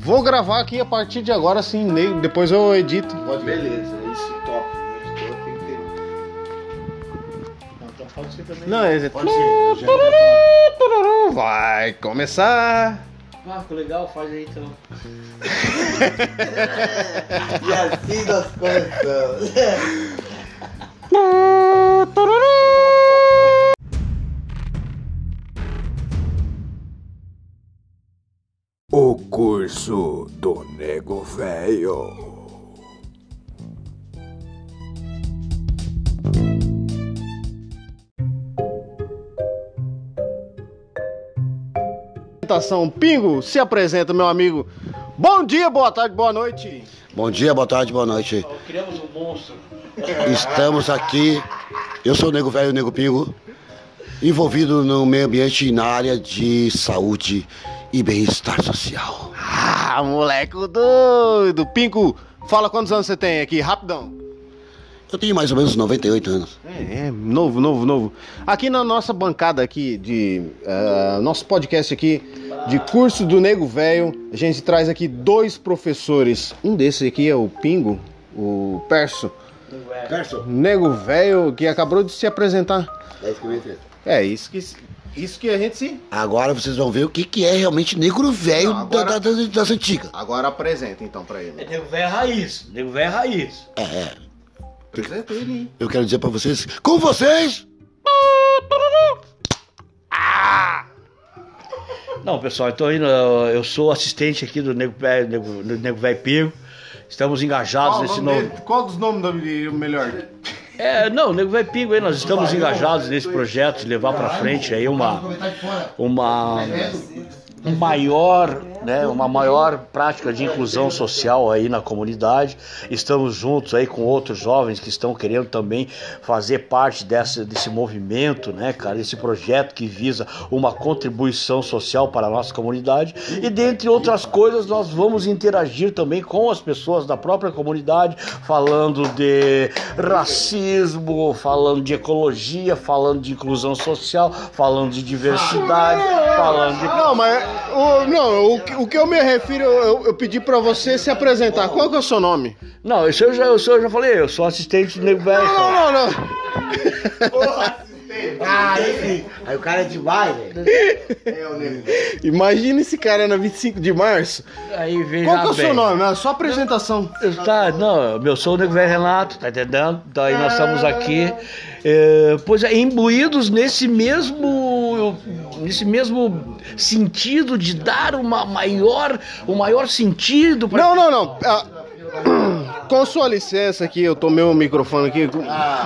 Vou gravar aqui a partir de agora, assim, ne- depois eu edito. Pode Beleza, isso top. Não, então pode ser também. Não, é... Pode ser. eu já vou Vai começar. Ah, ficou legal, faz aí então. E assim nós começamos. Nego Velho. Apresentação Pingo, se apresenta, meu amigo. Bom dia, boa tarde, boa noite. Bom dia, boa tarde, boa noite. Criamos um monstro. Estamos aqui. Eu sou o Nego Velho, Nego Pingo, envolvido no meio ambiente e na área de saúde e bem-estar social. Ah, moleque doido. Pingo, fala quantos anos você tem aqui, rapidão. Eu tenho mais ou menos 98 anos. É, é, novo, novo, novo. Aqui na nossa bancada aqui de eh, nosso podcast aqui de curso do Nego Velho, a gente traz aqui dois professores. Um desses aqui é o Pingo, o Perso, Gerson, Nego Velho que acabou de se apresentar. é isso que eu. É isso que isso que a gente se Agora vocês vão ver o que, que é realmente negro velho agora- da, da- das, das antigas. agora apresenta então pra É ele. nego velho raiz. Nego velho raiz. É, é. Apresenta ele. aí. Eu quero dizer pra vocês, com vocês, Não, pessoal, então indo, eu sou assistente aqui do Nego Velho, Nego, do Nego Velho. Estamos engajados Qual, nesse nome novo. dele? Qual dos nomes da melhor? É, não, Nego Velho Pingo aí, nós estamos engajados nesse projeto de levar pra frente aí uma. uma um maior, né, uma maior prática de inclusão social aí na comunidade. Estamos juntos aí com outros jovens que estão querendo também fazer parte dessa, desse movimento, né, cara, esse projeto que visa uma contribuição social para a nossa comunidade. E dentre outras coisas, nós vamos interagir também com as pessoas da própria comunidade, falando de racismo, falando de ecologia, falando de inclusão social, falando de diversidade, falando de Não, mas o, não, o, que- o que eu me refiro, eu, eu pedi pra você se apresentar. Qual que é o seu nome? Não, isso eu já, isso eu já falei, eu sou assistente do Nego Velho. Não, só. não, não. Ah, enfim. Aí o cara é demais, velho. Imagina esse cara na 25 de março. Aí veja Qual que é o seu nome? A sua apresentação. Tá, não, meu sou o Nego Velho Renato, tá entendendo? Daí nós estamos aqui, é, pois é, imbuídos nesse mesmo, nesse mesmo sentido de dar uma maior, um maior sentido para Não, não, não. Ah, com sua licença aqui, eu tomei o microfone aqui.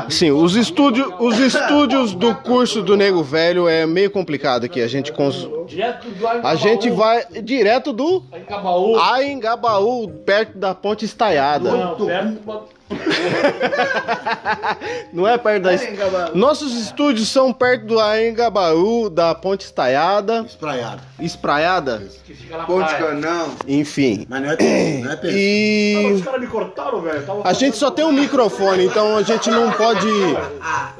Sim, os estúdios, os estúdios do curso do Nego Velho é meio complicado aqui. A gente cons... a gente vai direto do Engabaú. Aengabaú, perto da Ponte Estaiada. Não, perto do- Não é perto da. Nossos estúdios são perto do Aengabaú, da Ponte Estaiada. Espraiada, que fica na Ponte praia. Canão. enfim. Mas não é perto, não é perto. E Os caras me cortaram, velho. Tava a gente só tem um microfone, então a gente não pode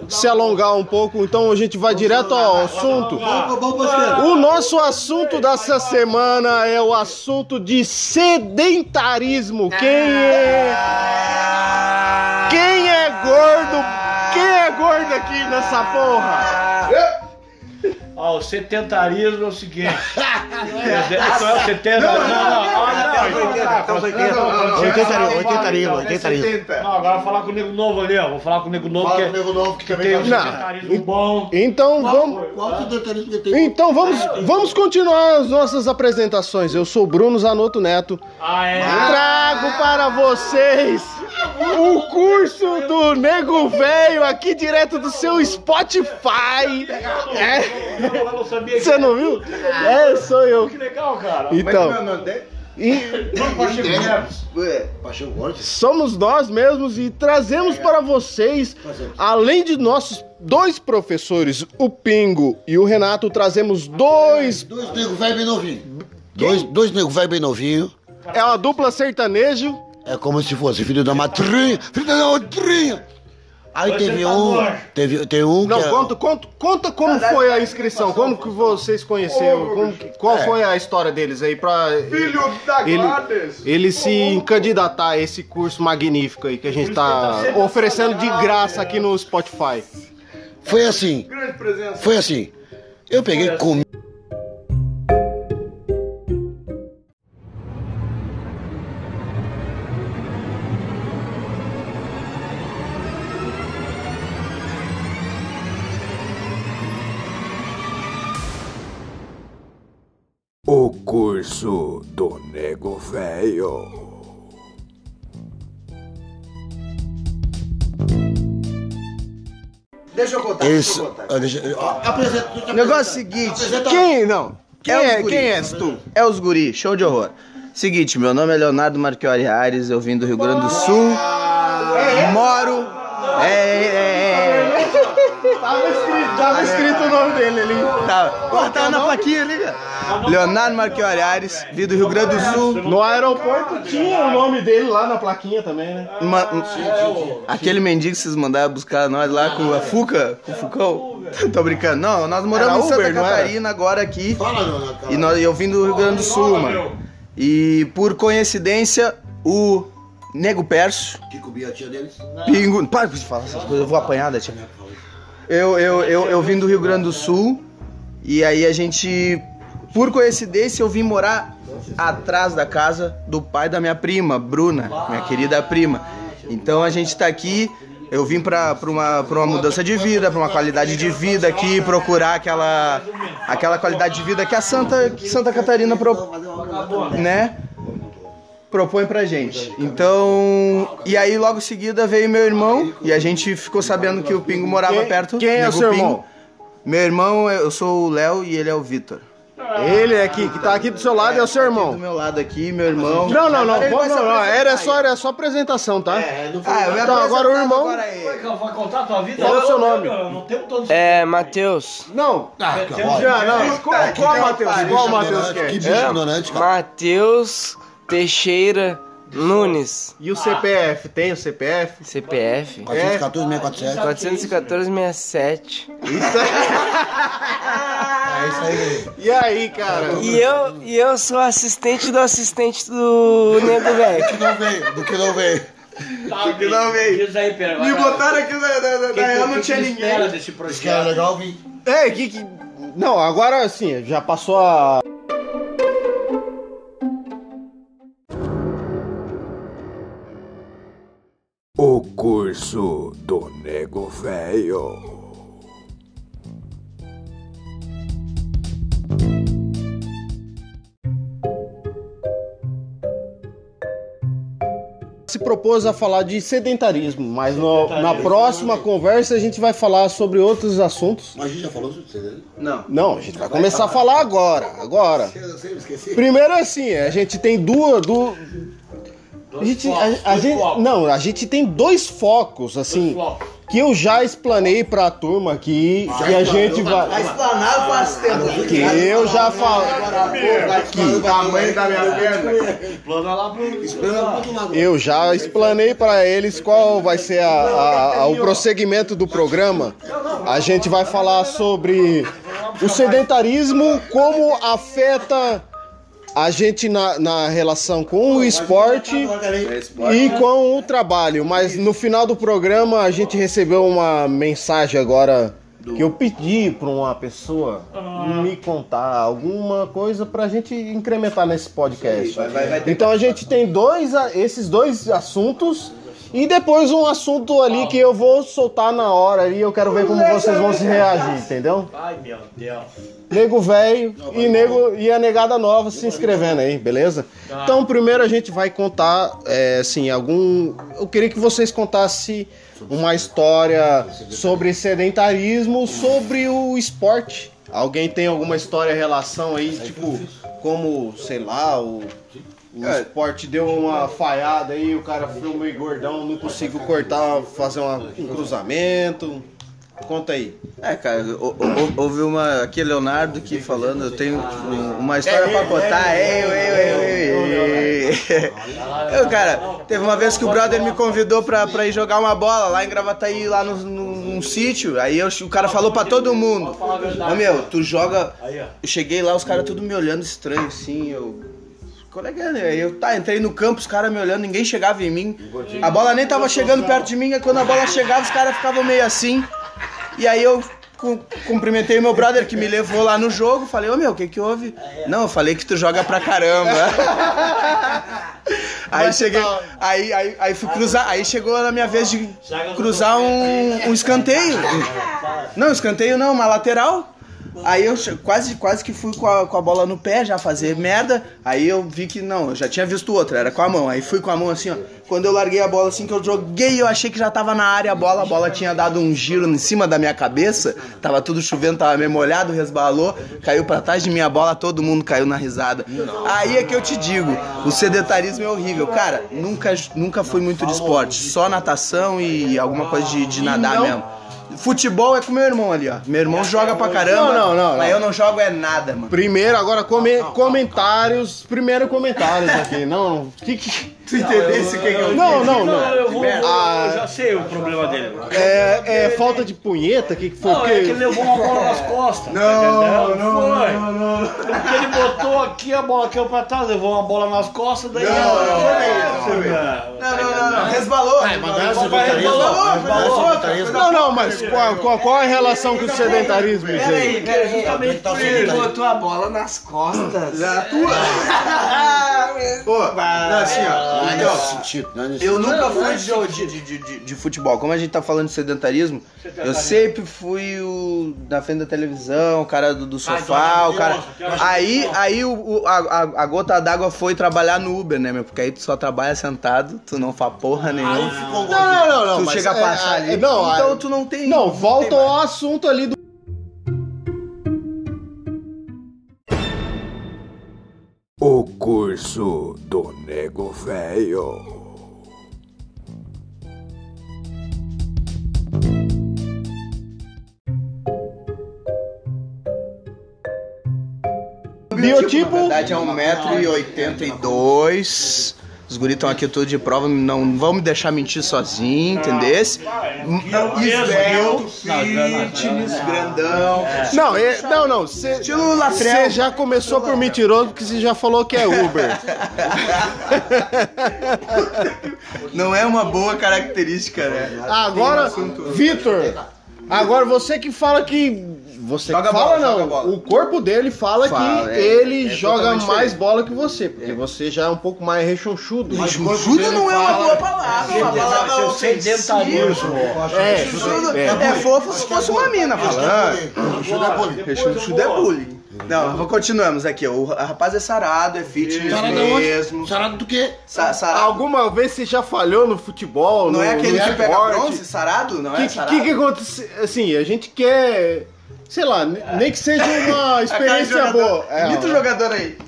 se alongar um pouco, então a gente vai direto ao assunto. O nosso assunto dessa semana é o assunto de sedentarismo. Quem é. É gordo? Quem é gordo aqui nessa porra? Ó, o setentarismo é o seguinte. não é o 70, não, não, não. Ah, não, então tá. Oitentarismo, oitentarismo, oitentarismo. 70. Não, agora vou falar com o nego novo ali, ó. Vou falar com o nego novo Fala que, com o nego novo que também tem um tá- sedentarismo bom. Então vamos. Qual sedentarismo que tem? Então vamos, vamos continuar as nossas apresentações. Eu sou Bruno Zanotto Neto. Ah, é? Trago para vocês o curso do Nego Velho aqui direto do seu Spotify. É, você não viu? É, sou eu. Que legal, cara. Então, e Gordo? somos nós mesmos e trazemos para vocês, além de nossos dois professores, o Pingo e o Renato, trazemos dois. Dois nego velho bem novinho. Dois, dois nego velho bem novinho. É uma dupla sertanejo. É como se fosse filho da madrinha, filho da madrinha. Aí teve um. Teve, teve um Não, que. é- conta, conta, conta como foi a inscrição, como que vocês conheceram, como qual foi a história deles aí pra Filho da ele, Gladys. ele se candidatar a esse curso magnífico aí que a gente tá oferecendo de graça aqui no Spotify. Foi assim. Grande presença. Foi assim. Eu peguei comi. Deixa eu contar. Esse. ah, deixa- ah, Apresenta. O negócio é o seguinte. Quem não? Quem É é, guri. quem és tu? É os guri, show de horror. Seguinte, meu nome é Leonardo Marchiori Aires, eu vim do Rio Grande do Sul. Moro. É, é, é, Tava escrito, tava escrito o nome dele ali. Tá na plaquinha ali, cara. Leonardo Marchiori Aires, vim do Rio Grande do Sul. No aeroporto tinha o nome dele lá na plaquinha também, né? Uma- aquele mendigo que vocês mandaram buscar nós lá com a Fuca, com o Fucão. Tô brincando. Não, nós moramos em Santa? Catarina agora aqui. Fala, Leonardo. E nós, eu vim do Rio Grande do Sul, mano. E por coincidência, o Nego Perso, Que comia a tia deles? Pingo. Para de falar essas coisas, eu vou apanhar da tia. Eu, eu, eu, eu vim do Rio Grande do Sul e aí a gente, por coincidência, eu vim morar atrás da casa do pai da minha prima, Bruna, minha querida prima. Então a gente tá aqui. Eu vim pra, pra, uma, pra uma mudança de vida, pra uma qualidade de vida aqui, procurar aquela, aquela qualidade de vida que a Santa, que Santa Catarina pro, né? propõe pra gente. Então, e aí logo em seguida veio meu irmão e a gente ficou sabendo que o Pingo morava perto. quem é o seu Pingo. irmão? Meu irmão, eu sou o Léo e ele é o Vitor. Ele é aqui, que tá aqui do seu lado é o seu Do irmão. meu lado aqui, meu irmão. Não, não, não, não, não, era só, era só apresentação, tá? Ah, eu me Então, agora o irmão-. Vai contar a tua vida? Fala o seu nome. Eu não tenho todos É, Matheus. Não, Ah, já, não. Qual, qual Matheus? Qual Matheus Que ignorante, cara. Matheus Teixeira Nunes. E o CPF? Tem o CPF? CPF 414, 647. 414 67. É isso aí. E aí, cara? E eu, e eu sou assistente do assistente do Nego Velho. Que não veio, do que não veio. que não veio. Diz aí, Pera. Me botaram aqui na, na, na, que, na que, não tinha que ninguém. desse Isso que era projeto? legal, vi. É, que, que... Não, agora sim, já passou a... Nego Velho. se propôs a falar de sedentarismo, mas no- na próxima conversa a gente vai falar sobre outros assuntos. Mas a gente já falou sobre né? Não. Não, a gente vai começar a falar agora, agora. Eu sempre esqueci. Primeiro assim, a gente tem duas, du... a gente, a, a gente, não, a gente tem dois focos assim que eu já explanei pra turma aqui que a gente Tá vai, explanado faz tempo. que eu já falo, Que tamanho da minha perna. Plana lá pro. eu já explanei pra eles qual vai ser a- a- a- o prosseguimento do programa. A gente vai falar sobre o sedentarismo, como afeta a gente na, na relação com o esporte e com o trabalho. Mas no final do programa a gente recebeu uma mensagem agora que eu pedi para uma pessoa me contar alguma coisa pra gente incrementar nesse podcast. Então a gente tem dois a- esses dois assuntos e depois um assunto ali que eu vou soltar na hora ali, eu quero ver como vocês vão se reagir, entendeu? Ai, meu Deus. Nego velho e nego e a negada nova se inscrevendo aí, beleza? Então primeiro a gente vai contar, é, assim, algum. Eu queria que vocês contassem uma história sobre sedentarismo, sobre o esporte. Alguém tem alguma história em relação aí, tipo, como, sei lá, o, o esporte deu uma falhada aí, o cara foi meio gordão, não conseguiu cortar, fazer uma- um cruzamento. Conta aí. É, cara, hou- hou- houve uma. Aqui, Leonardo, aqui falando, eu tenho um- uma história pra contar. Ei, ei, ei, ei. Eu, cara, teve uma vez que o brother me convidou pra, pra ir jogar uma bola lá em Gravataí, lá no, no- num sítio. Aí eu- o cara falou pra todo mundo: Ô meu, tu joga. Eu cheguei lá, os caras tudo me olhando estranho assim, eu. Qual é que é, né? Eu tá, entrei no campo, os caras me olhando, ninguém chegava em mim. A bola nem tava chegando perto de mim, e quando a bola chegava, os caras ficavam meio assim. E aí eu cu- cumprimentei meu brother que me levou lá no jogo, falei, ô meu, o que que houve? Não, eu falei que tu joga pra caramba. aí cheguei, aí, aí, aí fui cruzar, aí chegou na minha vez de cruzar um, um escanteio. Não, escanteio não, uma lateral. Aí eu quase, quase que fui com a, com a bola no pé já fazer merda. Aí eu vi que não, eu já tinha visto outra, era com a mão. Aí fui com a mão assim, ó. Quando eu larguei a bola assim que eu joguei, eu achei que já tava na área a bola. A bola tinha dado um giro em cima da minha cabeça. Tava tudo chovendo, tava meio molhado, resbalou, caiu pra trás de mim a bola, todo mundo caiu na risada. Aí é que eu te digo, o sedentarismo é horrível. Cara, nunca, nunca fui muito de esporte, só natação e alguma coisa de, de nadar mesmo. Futebol é com meu irmão ali, ó. Meu irmão joga pra caramba. Não, não, não, Mas não. eu não jogo é nada, mano. Primeiro, agora come- comentários. Primeiro comentários aqui. Não, que que- Tu entendesse o que que eu Não, não, não. eu vou. Ah. Eu já sei o problema dele. É, é falta de punheta? O que, foi? Não, é que ele Porque... levou uma bola nas costas. Não, não, Foi. não, não, não. Porque ele botou aqui, a bola caiu pra trás, levou uma bola nas costas, daí. Não, não, não. Não. Resbalou. Vai, mas não é não é mas qual, qual, qual é a relação com o sedentarismo, gente? Peraí, peraí. Justamente Tá Ele botou a bola nas costas. Já tua. Pô, não, assim, ó. Não é nesse sentido, não é nesse Eu sentido. nunca fui de, de, futebol. Como a gente tá falando de sedentarismo, eu sempre fui o da frente da televisão, o cara do, do sofá, o cara. Aí, aí o, o- a, a- a gota d'água foi trabalhar no Uber, né, meu? Porque aí tu só trabalha sentado, tu não faz porra nenhuma. Não, não, não, não. tu mas chega a é, passar é, ali. Não, então é- tu não tem. não, tem volta mais. ao assunto ali do. O curso do Nego Velho. Na Biotipo. verdade é 1,82m. Os guris estão aqui tudo de prova, não vão me deixar mentir sozinho, entendesse? Esbelto, fitness, grandão. Não, é- não, não. Você Estilo Latrell. já começou por mentiroso porque você já falou que é Uber. Não é uma boa característica, né? Agora, Vitor, agora você que fala que. Você Joga que fala bola, não. joga bola. O corpo dele fala, Fala, que é, ele é joga mais diferente. bola que você, porque você já é um pouco mais rechonchudo. Judo não é uma boa palavra, uma palavra sedentarismo. É, é. é fofo se fosse uma mina falando. É bullying. Judo é bullying. Não, vamos- continuamos aqui. ó. O rapaz é sarado, é fitness Sarado mesmo. Sarado do quê? Sa- sarado. Alguma vez você já falhou no futebol? Não no, é aquele que pega bronze, sarado? Não O é que, sarado? que, que acontece? Assim, a gente quer. Sei lá, ne- nem que seja uma experiência jogador- boa. É, Imita o jogador aí.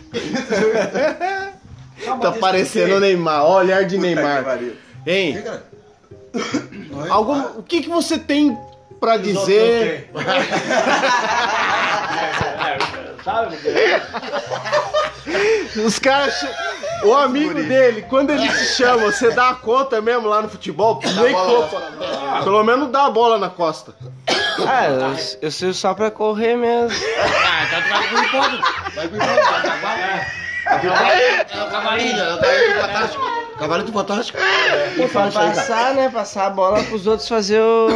tá parecendo o Neymar, ó, olhar de Puta que Neymar. Hein? Algum, o que, que você tem pra dizer? Sabe? Os caras. O amigo dele, quando ele te chama, você dá a conta mesmo lá no futebol? Nem conta. Pelo menos dá a bola na costa. Ah, eu, eu sei só pra correr mesmo. Vai pro hipódromo, É o cavalinho, é o cavalinho fantástico. Cavalinho fantástico. E pra passar, né? Passar a bola pros outros fazer o.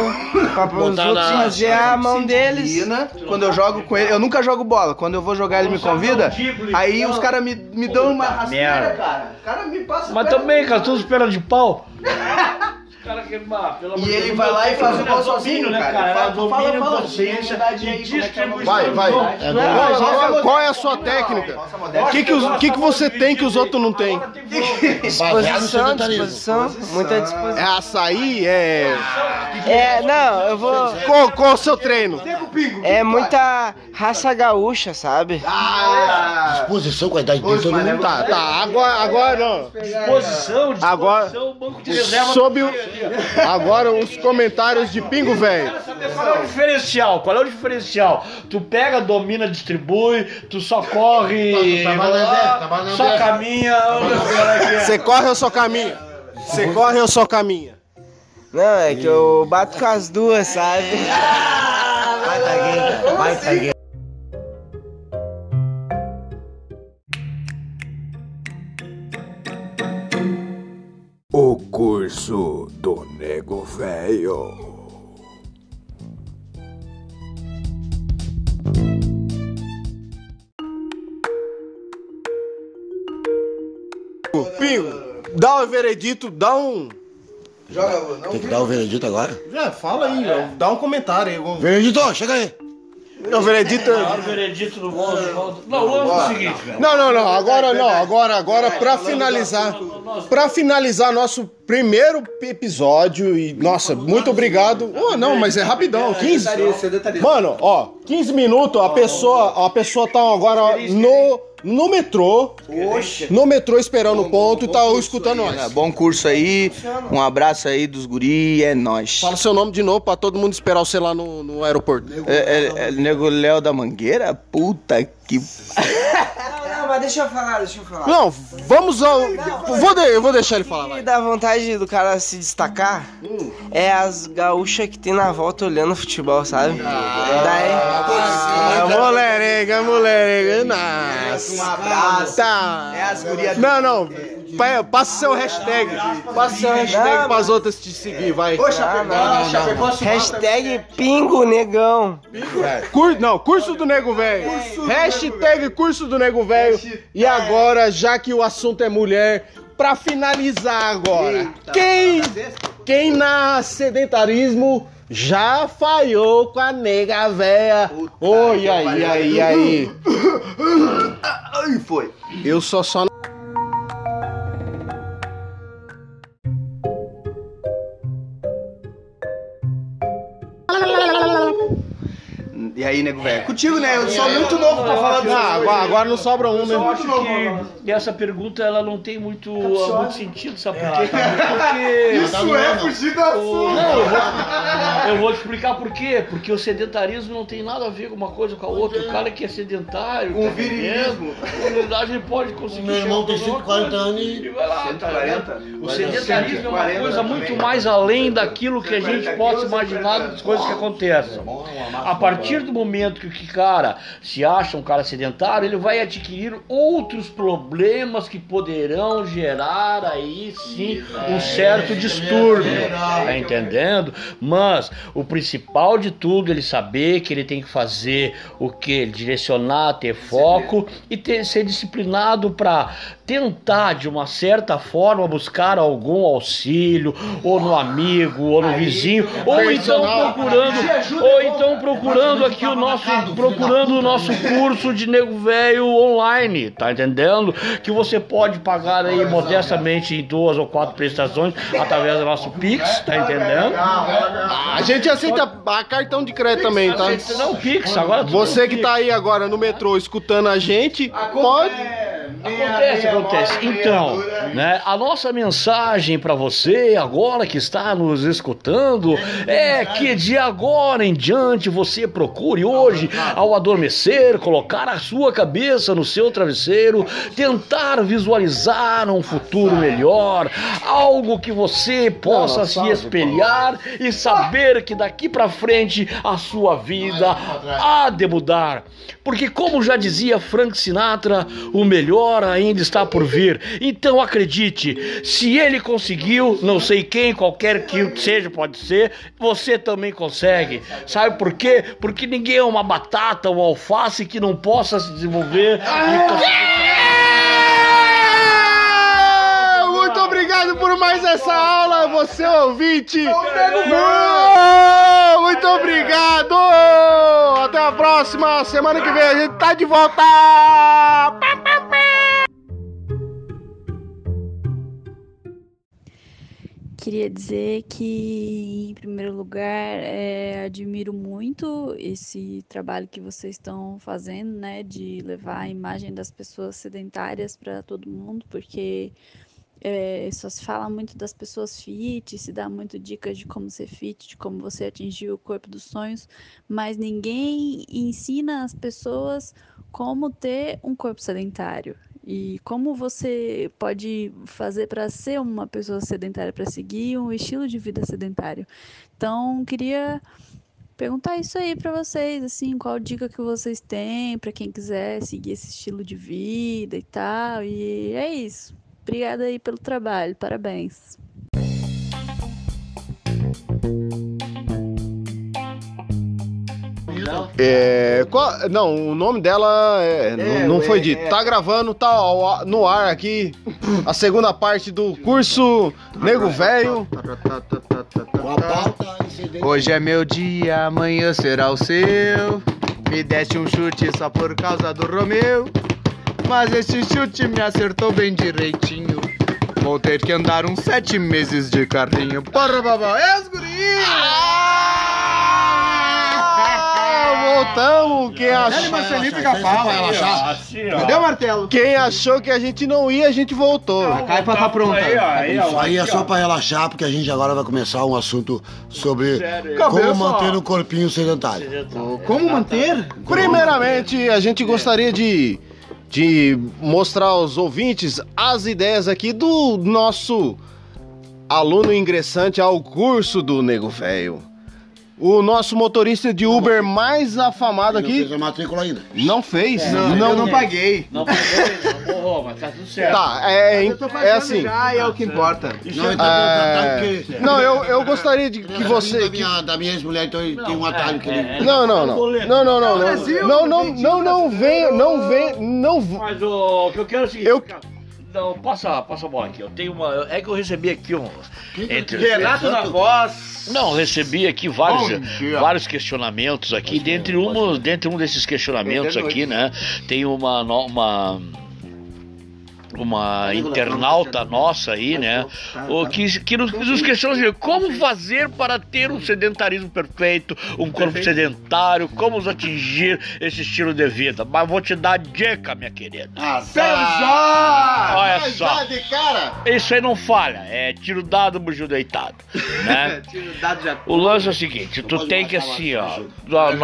Pra os Botar outros na- fazer a mão deles. Quando eu jogo com ele, eu nunca jogo bola. Quando eu vou jogar, ele me convida. Aí os caras me, me dão uma rasteira, merda. cara. O cara me passa. Mas perna. também, cara, tudo perna de pau. Os caras que, ah, pelo amor E de ele vai lá e faz o é gol sozinho, né, cara? cara? Fala- É domínio, fala- consciência verdade e é é distribuição. Vai, vai. de Qual, é a sua técnica? O que, que, os- que, que você tem que os outros não têm? Disposição, disposição, muita disposição. É açaí? É. É, não, eu vou. Qual, qual é o seu treino? É muita raça gaúcha, sabe? Disposição com a idade dele, todo mundo Tá, tá. Agora, agora não. Disposição, disposição, Agora, o banco de reserva. Sob o, Agora os comentários de Pingo Velho. Qual é o diferencial? Qual é o diferencial? Tu pega, domina, distribui, tu só corre, trabalha ah, dentro, trabalha só caminha. Você corre ou só caminha? Você corre ou só caminha? Não, é que eu bato com as duas, sabe? Vai, tá. Vai, tá Nego Velho. Pingo, dá um veredito, dá um. Joga, não Tem que dar o veredito agora? Já, fala aí, dá um comentário aí. Veredito, chega aí. O veredito. Agora o veredito do Volta. Não, o lance é o seguinte, velho. Não, não, não. Agora não. Agora, agora para finalizar, para finalizar nosso primeiro episódio e nossa, muito obrigado. Oh, não, mas é rapidão, 15. Mano, ó, 15 minutos, a pessoa, a pessoa tá agora no no metrô, no metrô esperando o ponto e tá escutando É, nós. bom curso aí, um abraço aí dos guri, é nóis. Fala seu nome de novo pra todo mundo esperar você lá no, no aeroporto. É, é, é Nego Léo da Mangueira? Puta que. Não, não, mas deixa eu falar, deixa eu falar. Não, vamos ao. Vou de- eu vou deixar ele falar. O que dá vontade do cara se destacar é as gaúchas que tem na volta olhando futebol, sabe? Daí. Ah, molerenga, molerenga, nossa. Um abraço. Tá. É as gurias Não, não. Pa- Passa seu hashtag. Passa seu hashtag Não, pras outras te seguir, vai. Hashtag Pingo Negão. Cur- não, curso do nego velho. Hashtag curso do nego velho. E agora, já que o assunto é mulher, pra finalizar agora. Quem, quem na sedentarismo já falhou com a nega véia? Oi, aí, aí, aí. Ai, foi. Eu só só. E aí, nego velho? Contigo, né? Eu sou muito novo pra falar disso. Ah, agora, agora não sobra um, Eu né? acho que essa pergunta ela não tem muito, muito sentido, sabe por quê? Porque. Isso é fugir da o- Não, eu vou, eu vou te explicar por quê. Porque o sedentarismo não tem nada a ver com uma coisa com a outra. O cara que é sedentário, Um tá virilismo. Na verdade, ele pode conseguir. Meu irmão tem chegar a alguma 140 coisa anos e- e vai lá, tá 140? ligado? O sedentarismo é uma 140 coisa também. muito mais além daquilo que a gente possa imaginar das coisas que acontecem. A partir do momento que o cara se acha um cara sedentário, ele vai adquirir outros problemas que poderão gerar aí sim um certo distúrbio. Tá entendendo? Mas o principal de tudo é ele saber que ele tem que fazer o que? Direcionar, ter foco e ter, ser disciplinado para tentar de uma certa forma buscar algum auxílio, ou no amigo, ou no vizinho, ou então procurando, ou então procurando aqui o nosso, procurando o nosso curso de nego velho online, tá entendendo? Que você pode pagar aí modestamente em duas ou quatro prestações através do nosso Pix, tá entendendo? A gente aceita a cartão de crédito também, tá? Não, Pix, agora tudo Você que Pix. tá aí agora no metrô escutando a gente, pode. Acontece, acontece. Então, né, a nossa mensagem para você agora que está nos escutando é que de agora em diante você procure hoje, ao adormecer, colocar a sua cabeça no seu travesseiro, tentar visualizar um futuro melhor, algo que você possa se espelhar e saber que daqui para frente a sua vida há de mudar. Porque como já dizia Frank Sinatra, o melhor ainda está por vir. Então acredite, se ele conseguiu, não sei quem, qualquer que seja, pode ser, você também consegue. Sabe por quê? Porque ninguém é uma batata ou alface que não possa se desenvolver. e conseguir- Ah, Muito obrigado por mais essa aula, você ouvinte. Não, Muito obrigado. Até a próxima. Semana que vem a gente tá de volta. Queria dizer que, em primeiro lugar, é, admiro muito esse trabalho que vocês estão fazendo, né, de levar a imagem das pessoas sedentárias para todo mundo, porque é, só se fala muito das pessoas fit, se dá muito dicas de como ser fit, de como você atingir o corpo dos sonhos, mas ninguém ensina as pessoas como ter um corpo sedentário e como você pode fazer para ser uma pessoa sedentária, para seguir um estilo de vida sedentário. Então, queria perguntar isso aí para vocês, assim, qual dica que vocês têm para quem quiser seguir esse estilo de vida e tal. E é isso. Obrigada aí pelo trabalho, parabéns. É, qual- não, o nome dela é, não, não foi dito. Tá gravando, tá ao- no ar aqui a segunda parte do curso Nego Velho. Hoje é meu dia, amanhã será o seu. Me deste um chute só por causa do Romeu. Mas esse chute me acertou bem direitinho. Vou ter que andar uns sete meses de carrinho. Porra, babá, é os guris! Ah, voltamos! Quem achou, Marcelinho fica pau, Assim, ó. Cadê o martelo? quem achou que a gente não ia, a gente voltou. A caipa tá pronta. Aí, ó, aí, ó, Isso aí é aqui, só ó. pra relaxar, porque a gente agora vai começar um assunto sobre Sério, como Cabeça. manter o corpinho sedentário. Como manter? Primeiramente, a gente gostaria de, de mostrar aos ouvintes as ideias aqui do nosso aluno ingressante ao curso do Nego Velho. O nosso motorista de Uber mais afamado Não fez aqui a matrícula ainda. não fez. Não, eu não paguei. Não pegou, não mas tá tudo certo. Tá, é, Eu tô é fazendo assim. já e é o que importa. Não, então, É. Não, eu, eu gostaria de que você. Da minha, da minha ex-mulher, então tem um atalho que ele... é, é. Não, não, não. Não, não, não. Brasil, Não, não, Argentina, não, não vem, não vem, não. Mas o que eu quero é o seguinte. Eu- cara, Não, passa, passa a bola aqui. Eu tenho uma. É que eu recebi aqui um. Entre, Renato na voz. Não, recebi aqui vários, vários questionamentos aqui. Dentre um, dentre um desses questionamentos aqui, né? Tem uma. uma uma internauta nossa aí, né? O que, que nos, nos questiona assim, como fazer para ter um sedentarismo perfeito, um corpo sedentário, como nos atingir esse estilo de vida. Mas vou te dar dica, minha querida. Pesado! Olha só, de cara. isso aí não falha, é tiro dado, bugio deitado, né? Tiro dado já. O lance é o seguinte, tu tem que assim, ó,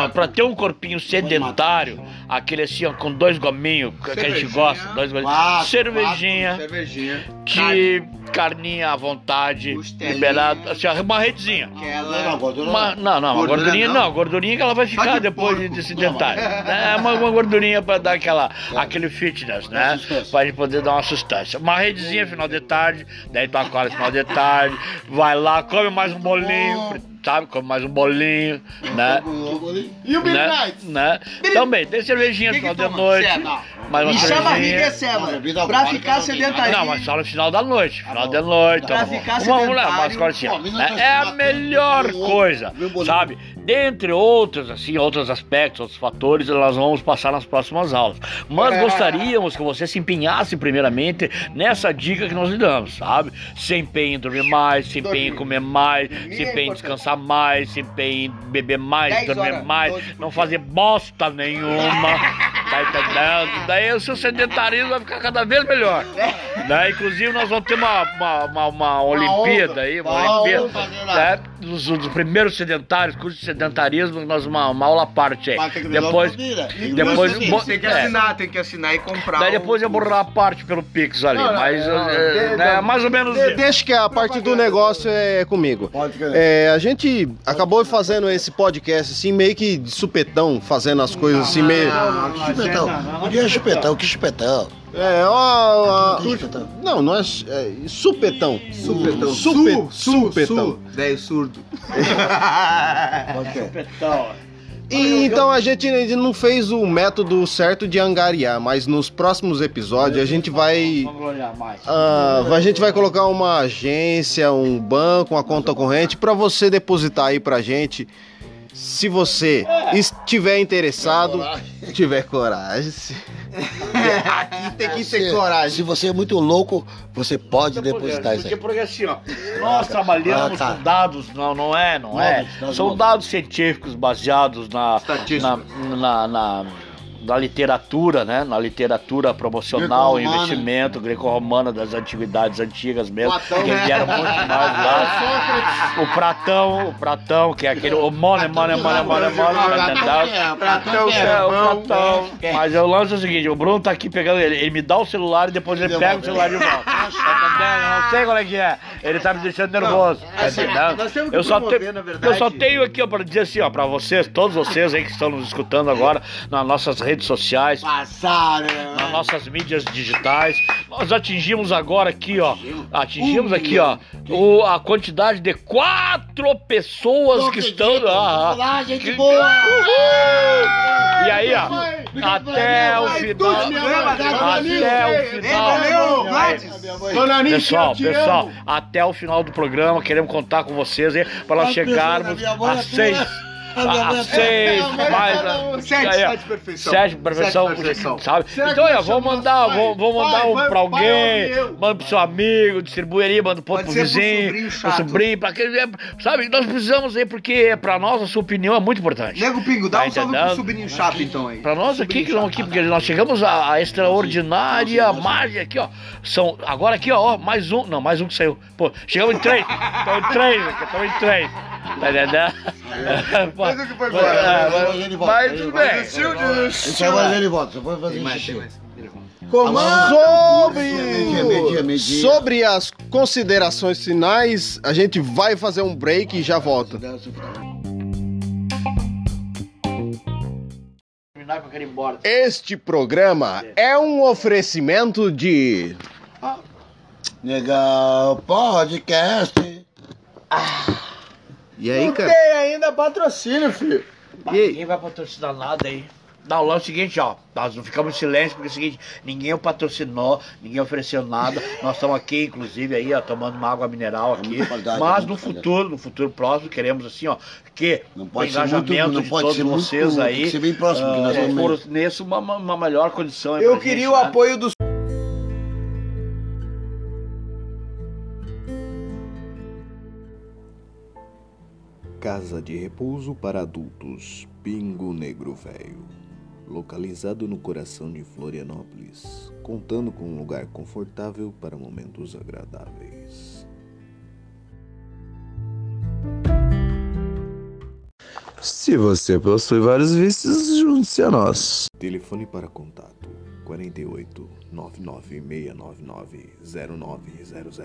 pra ter um corpinho sedentário, aquele assim, ó, com dois gominhos que a gente gosta, dois gominhos, cervejinha, Cervejinha. de carninha à vontade, Costelinha. liberado, assim, uma redezinha. Aquela. Uma, não, não, uma Gordura gordurinha não? não, gordurinha que ela vai ficar de depois de, porco. de sedentário. É uma, uma gordurinha pra dar aquela, aquele fitness, né? Pra gente poder dar uma sustância. Uma redezinha final de tarde, daí tu acorda final de tarde, vai lá, come mais um bolinho, sabe? Come mais um bolinho, né? E o né? né? Também, tem cervejinha que final de toma? noite, Ceva. mais uma Encher a barriga é Pra ficar sedentário. Não, mas só no final da noite. Final da noite. Pra então, ficar uma, uma, sedentário, umas coisinhas, pô, né? É a melhor coisa, sabe? Dentre outros, assim, outros aspectos, outros fatores, nós vamos passar nas próximas aulas. Mas É. gostaríamos que você se empenhasse primeiramente nessa dica que nós lhe damos, sabe? Se empenhe em dormir mais, se empenhe em comer mais, se é empenhe em descansar mais, se empenhe em beber mais, dormir horas, mais, não fazer bosta nenhuma, tá entendendo? Daí o seu sedentarismo vai ficar cada vez melhor. Né? Inclusive nós vamos ter uma, uma, uma, uma Olimpíada aí, uma Uma Olimpíada, né? Dos, dos primeiros sedentários, curso de sedentarismo, nós uma, uma aula à parte aí. Depois, depois, bo- Tem que é. assinar, tem que assinar e comprar. Daí depois eu borrar a parte pelo Pix ali, Não, mas não, é, né, não. mais ou menos De- deixa que a parte do negócio é comigo. É, a gente acabou fazendo esse podcast assim, meio que de supetão, fazendo as coisas assim, meio. Ah, que chupetão. O que é chupetão? Que chupetão? É, ó. ó, não, não é, é supetão. Supetão. Supe- Su, su, supetão. su. Velho surdo. Crer. E então a gente ainda não fez o método certo de angariar, mas nos próximos episódios a gente vai. Vamos olhar mais. ah, a gente vai colocar uma agência, um banco, uma conta corrente para você depositar aí pra gente. Se você estiver interessado, tiver coragem. se- Aqui tem que ter coragem. Se você é muito louco, você pode depositar isso Porque, aí. porque assim, ó, nós trabalhamos Ah, tá. com dados, não, não é, não é. São dados científicos baseados na, Estatística. na, na, na, literatura, né? Na literatura promocional, investimento greco-romana das antiguidades antigas mesmo, Platão. que vieram muito mais lá. O Pratão, o Pratão, que é aquele o money, money, money, tá entendendo? Pratão, o Platão. Mas eu lanço o seguinte, o Bruno tá aqui pegando ele, ele me dá o celular e depois ele pega o celular de volta. Não sei qual é que é. Ele tá me deixando nervoso. Tá entendendo? nós temos que Eu só, promover, na verdade. eu só tenho aqui ó, pra dizer assim, ó, pra vocês, todos vocês aí que estão nos escutando agora nas nossas redes sociais, Passaram, nas nossas mídias digitais. Nós atingimos agora aqui, ó. Atingimos aqui, ó, o, a quantidade de quatro pessoas que estão. Ah, ah. Olá, gente boa! E aí, ó, até o final. Até o final. Dona Pessoal, pessoal, até o final do programa queremos contar com vocês aí para nós chegarmos a seis. A seis, mais a, Sete, aí, ó, sete perfeição. Sete perfeição, Sete perfeição. sabe? Será Então, ó, me vou mandar, pai? vou, vou mandar Pai, um pra alguém, eu. manda pro seu amigo, distribui ali, manda pro pro ser pro vizinho, sobrinho pro sobrinho, pra aquele, sabe? Nós precisamos aí, porque pra nós a sua opinião é muito importante. Nego Pingo, dá Tá um salve pro sobrinho chato então aí. Pra nós aqui, que não aqui, porque nós chegamos à, à extraordinária margem aqui, ó. São, agora aqui, ó, ó, mais um. Não, mais um que saiu. Pô, chegamos em três. Estamos em três aqui, estamos em três. Tá entendendo? Mas o que foi É, embora? mas- Mas tudo bem. Esse é mais ele volta, só pode fazer xixi. Sobre, Media, media, media. sobre as considerações finais, a gente vai fazer um break e já volta. Este programa é um oferecimento de Legal, podcast. E aí, cara? Tem ainda patrocínio, filho. Ninguém vai patrocinar nada aí. Não, o lance é o seguinte, ó. Nós não ficamos em silêncio, porque é o seguinte, ninguém patrocinou, ninguém ofereceu nada. Nós estamos aqui, inclusive, aí, ó, tomando uma água mineral aqui. Mas muita no qualidade. futuro, no futuro próximo, queremos assim, ó, que Não o pode ser muito- engajamento não de pode todos ser muito- vocês tem aí. que ser bem próximo, porque nós ah, vamos- for nesse uma, uma- melhor condição. aí Eu queria gente, o né? apoio dos Casa de repouso para adultos, Pingo Negro Velho. Localizado no coração de Florianópolis, contando com um lugar confortável para momentos agradáveis. Se você possui vários vícios, junte-se a nós. Telefone para contato 48 99699 0900.